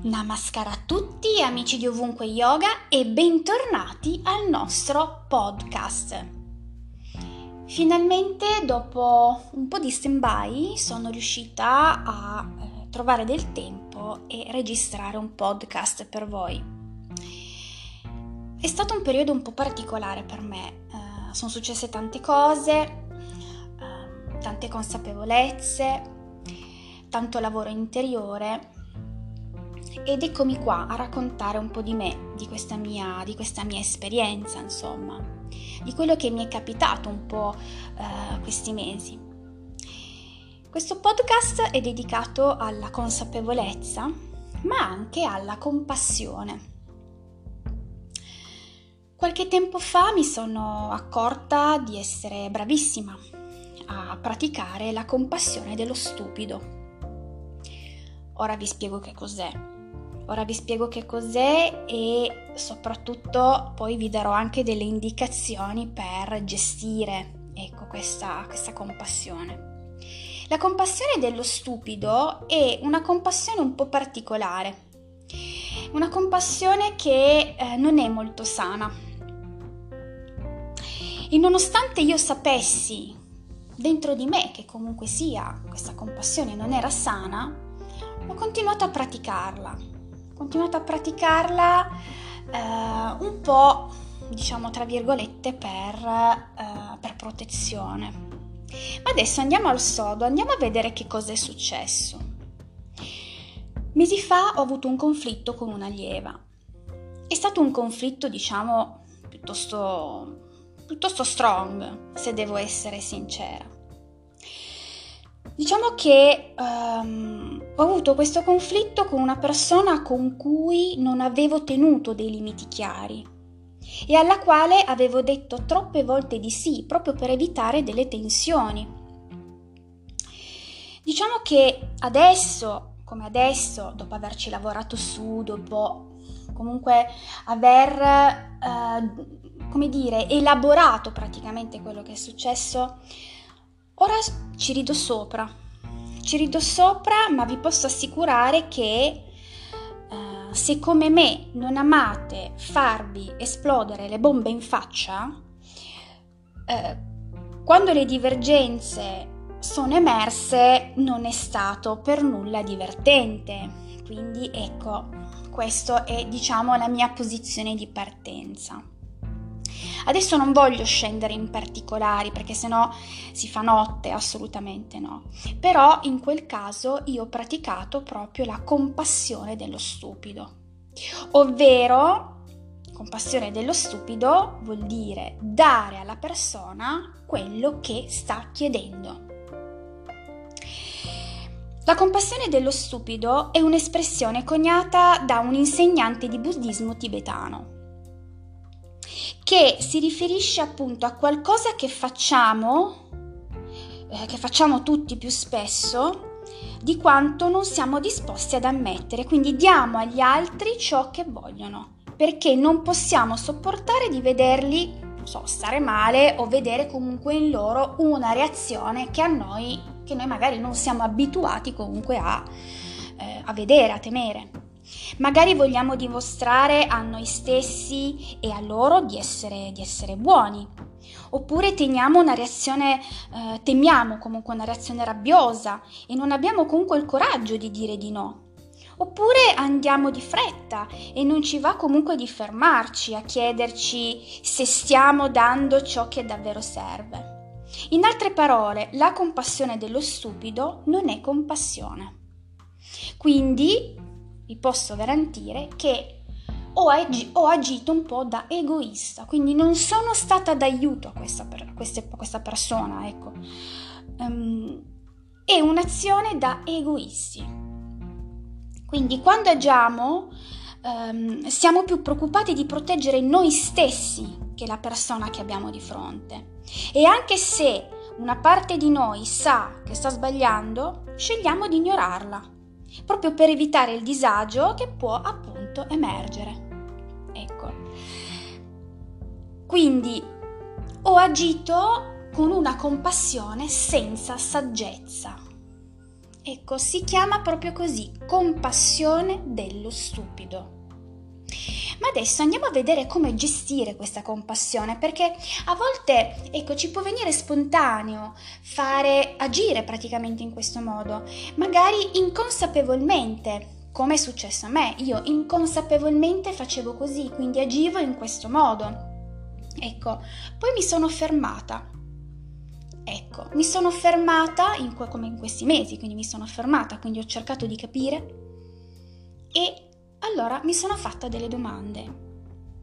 Namaskar a tutti amici di ovunque yoga e bentornati al nostro podcast. Finalmente dopo un po' di stand-by sono riuscita a eh, trovare del tempo e registrare un podcast per voi. È stato un periodo un po' particolare per me, eh, sono successe tante cose, eh, tante consapevolezze, tanto lavoro interiore ed eccomi qua a raccontare un po' di me, di questa mia, di questa mia esperienza, insomma, di quello che mi è capitato un po' uh, questi mesi. Questo podcast è dedicato alla consapevolezza, ma anche alla compassione. Qualche tempo fa mi sono accorta di essere bravissima a praticare la compassione dello stupido. Ora vi spiego che cos'è. Ora vi spiego che cos'è e soprattutto poi vi darò anche delle indicazioni per gestire ecco, questa, questa compassione. La compassione dello stupido è una compassione un po' particolare, una compassione che eh, non è molto sana. E nonostante io sapessi dentro di me che comunque sia questa compassione non era sana, ho continuato a praticarla continuato a praticarla eh, un po', diciamo tra virgolette, per, eh, per protezione. Ma adesso andiamo al sodo, andiamo a vedere che cosa è successo. Mesi fa ho avuto un conflitto con un'allieva. È stato un conflitto, diciamo, piuttosto, piuttosto strong, se devo essere sincera. Diciamo che um, ho avuto questo conflitto con una persona con cui non avevo tenuto dei limiti chiari e alla quale avevo detto troppe volte di sì proprio per evitare delle tensioni. Diciamo che adesso, come adesso, dopo averci lavorato su, dopo comunque aver, uh, come dire, elaborato praticamente quello che è successo, Ora ci rido sopra, ci rido sopra, ma vi posso assicurare che uh, se come me non amate farvi esplodere le bombe in faccia, uh, quando le divergenze sono emerse non è stato per nulla divertente. Quindi ecco, questa è diciamo la mia posizione di partenza. Adesso non voglio scendere in particolari perché sennò si fa notte, assolutamente no. Però in quel caso io ho praticato proprio la compassione dello stupido. Ovvero, compassione dello stupido vuol dire dare alla persona quello che sta chiedendo. La compassione dello stupido è un'espressione coniata da un insegnante di buddismo tibetano che si riferisce appunto a qualcosa che facciamo, eh, che facciamo tutti più spesso, di quanto non siamo disposti ad ammettere. Quindi diamo agli altri ciò che vogliono, perché non possiamo sopportare di vederli, non so, stare male o vedere comunque in loro una reazione che a noi, che noi magari non siamo abituati comunque a, eh, a vedere, a temere. Magari vogliamo dimostrare a noi stessi e a loro di essere, di essere buoni. Oppure teniamo una reazione, eh, temiamo comunque una reazione rabbiosa e non abbiamo comunque il coraggio di dire di no. Oppure andiamo di fretta e non ci va comunque di fermarci a chiederci se stiamo dando ciò che davvero serve. In altre parole, la compassione dello stupido non è compassione. Quindi vi posso garantire che ho, agi- ho, agito un po' da egoista, quindi non sono stata d'aiuto a questa, per- a queste- a questa persona, ecco. Um, è un'azione da egoisti. Quindi quando agiamo um, siamo più preoccupati di proteggere noi stessi che la persona che abbiamo di fronte. E anche se una parte di noi sa che sta sbagliando, scegliamo di ignorarla proprio per evitare il disagio che può appunto emergere. Ecco. Quindi ho agito con una compassione senza saggezza. Ecco, si chiama proprio così, compassione dello stupido. Ma adesso andiamo a vedere come gestire questa compassione, perché a volte, ecco, ci può venire spontaneo fare agire praticamente in questo modo, magari inconsapevolmente, come è successo a me. Io inconsapevolmente facevo così, quindi agivo in questo modo. Ecco, poi mi sono fermata. Ecco, mi sono fermata in, come in questi mesi, quindi mi sono fermata, quindi ho cercato di capire e allora mi sono fatta delle domande.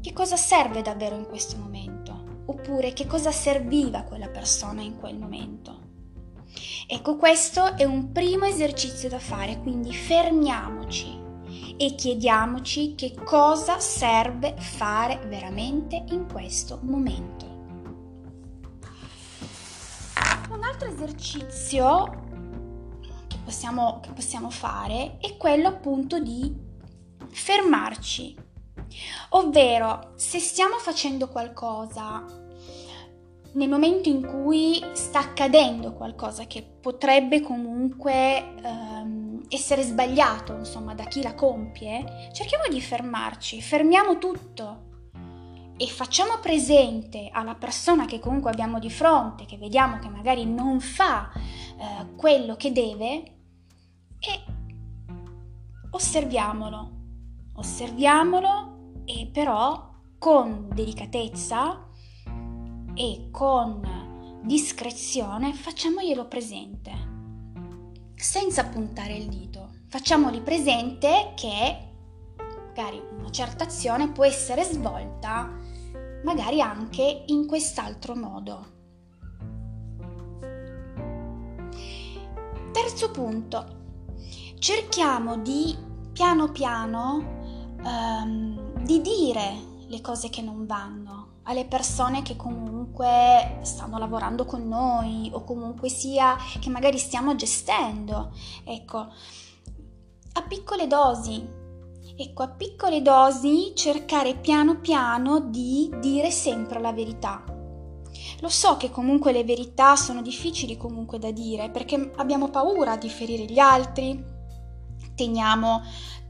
Che cosa serve davvero in questo momento? Oppure che cosa serviva quella persona in quel momento? Ecco, questo è un primo esercizio da fare, quindi fermiamoci e chiediamoci che cosa serve fare veramente in questo momento. Un altro esercizio che possiamo, che possiamo fare è quello appunto di fermarci. Ovvero, se stiamo facendo qualcosa nel momento in cui sta accadendo qualcosa che potrebbe comunque ehm, essere sbagliato, insomma, da chi la compie, cerchiamo di fermarci, fermiamo tutto e facciamo presente alla persona che comunque abbiamo di fronte, che vediamo che magari non fa eh, quello che deve, e osserviamolo, osserviamolo e però con delicatezza e con discrezione facciamoglielo presente, senza puntare il dito. Facciamogli presente che magari una certa azione può essere svolta magari anche in quest'altro modo. Terzo punto, cerchiamo di piano piano um, di dire le cose che non vanno alle persone che comunque stanno lavorando con noi o comunque sia che magari stiamo gestendo. Ecco, a piccole dosi. Ecco, a piccole dosi cercare piano piano di dire sempre la verità. Lo so che comunque le verità sono difficili comunque da dire perché abbiamo paura di ferire gli altri, teniamo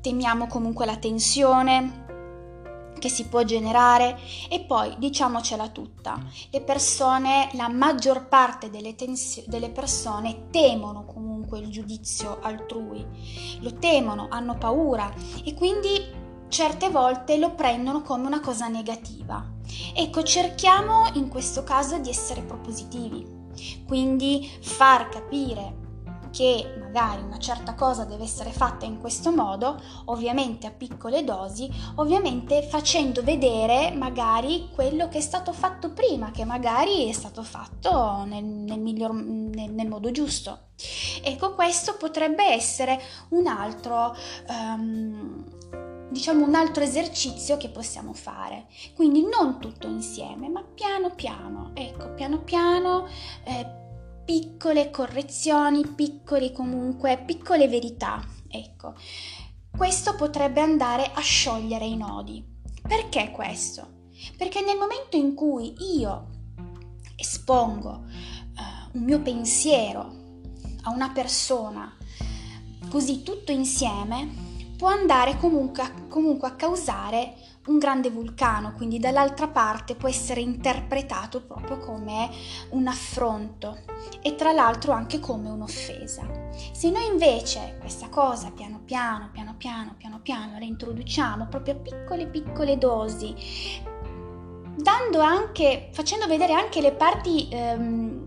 temiamo comunque la tensione che si può generare e poi diciamocela tutta, le persone, la maggior parte delle, tensio- delle persone temono comunque il giudizio altrui, lo temono, hanno paura e quindi certe volte lo prendono come una cosa negativa. Ecco, cerchiamo in questo caso di essere propositivi, quindi far capire che magari una certa cosa deve essere fatta in questo modo, ovviamente a piccole dosi, ovviamente facendo vedere magari quello che è stato fatto prima, che magari è stato fatto nel, nel, miglior, nel, nel modo giusto. Ecco, questo potrebbe essere un altro... Um, diciamo un altro esercizio che possiamo fare. Quindi non tutto insieme, ma piano piano, ecco, piano piano eh, piccole correzioni, piccole comunque, piccole verità. Ecco, questo potrebbe andare a sciogliere i nodi. Perché questo? Perché nel momento in cui io espongo uh, un mio pensiero a una persona così tutto insieme, può andare comunque comunque a causare un grande vulcano, quindi dall'altra parte può essere interpretato proprio come un affronto e tra l'altro anche come un'offesa. Se noi invece questa cosa piano piano, piano piano, piano piano la introduciamo proprio a piccole piccole dosi, dando anche, facendo vedere anche le parti ehm,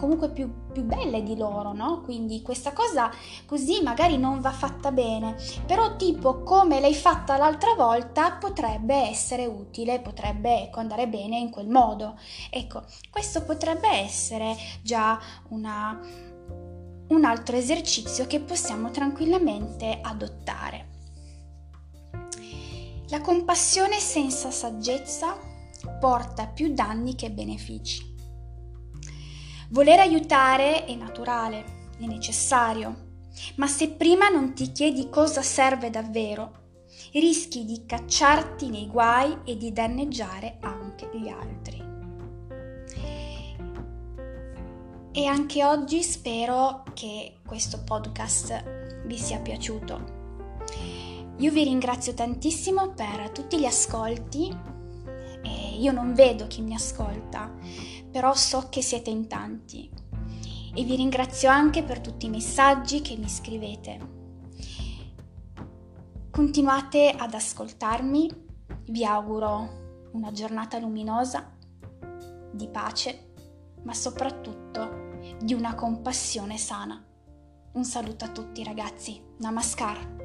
comunque più, più belle di loro, no? Quindi questa cosa così magari non va fatta bene, però tipo come l'hai fatta l'altra volta potrebbe essere utile, potrebbe ecco, andare bene in quel modo. Ecco, questo potrebbe essere già una, un altro esercizio che possiamo tranquillamente adottare. La compassione senza saggezza porta più danni che benefici. Voler aiutare è naturale, è necessario, ma se prima non ti chiedi cosa serve davvero, rischi di cacciarti nei guai e di danneggiare anche gli altri. E anche oggi spero che questo podcast vi sia piaciuto. Io vi ringrazio tantissimo per tutti gli ascolti. Io non vedo chi mi ascolta, però so che siete in tanti. E vi ringrazio anche per tutti i messaggi che mi scrivete. Continuate ad ascoltarmi, vi auguro una giornata luminosa, di pace, ma soprattutto di una compassione sana. Un saluto a tutti ragazzi, Namaskar!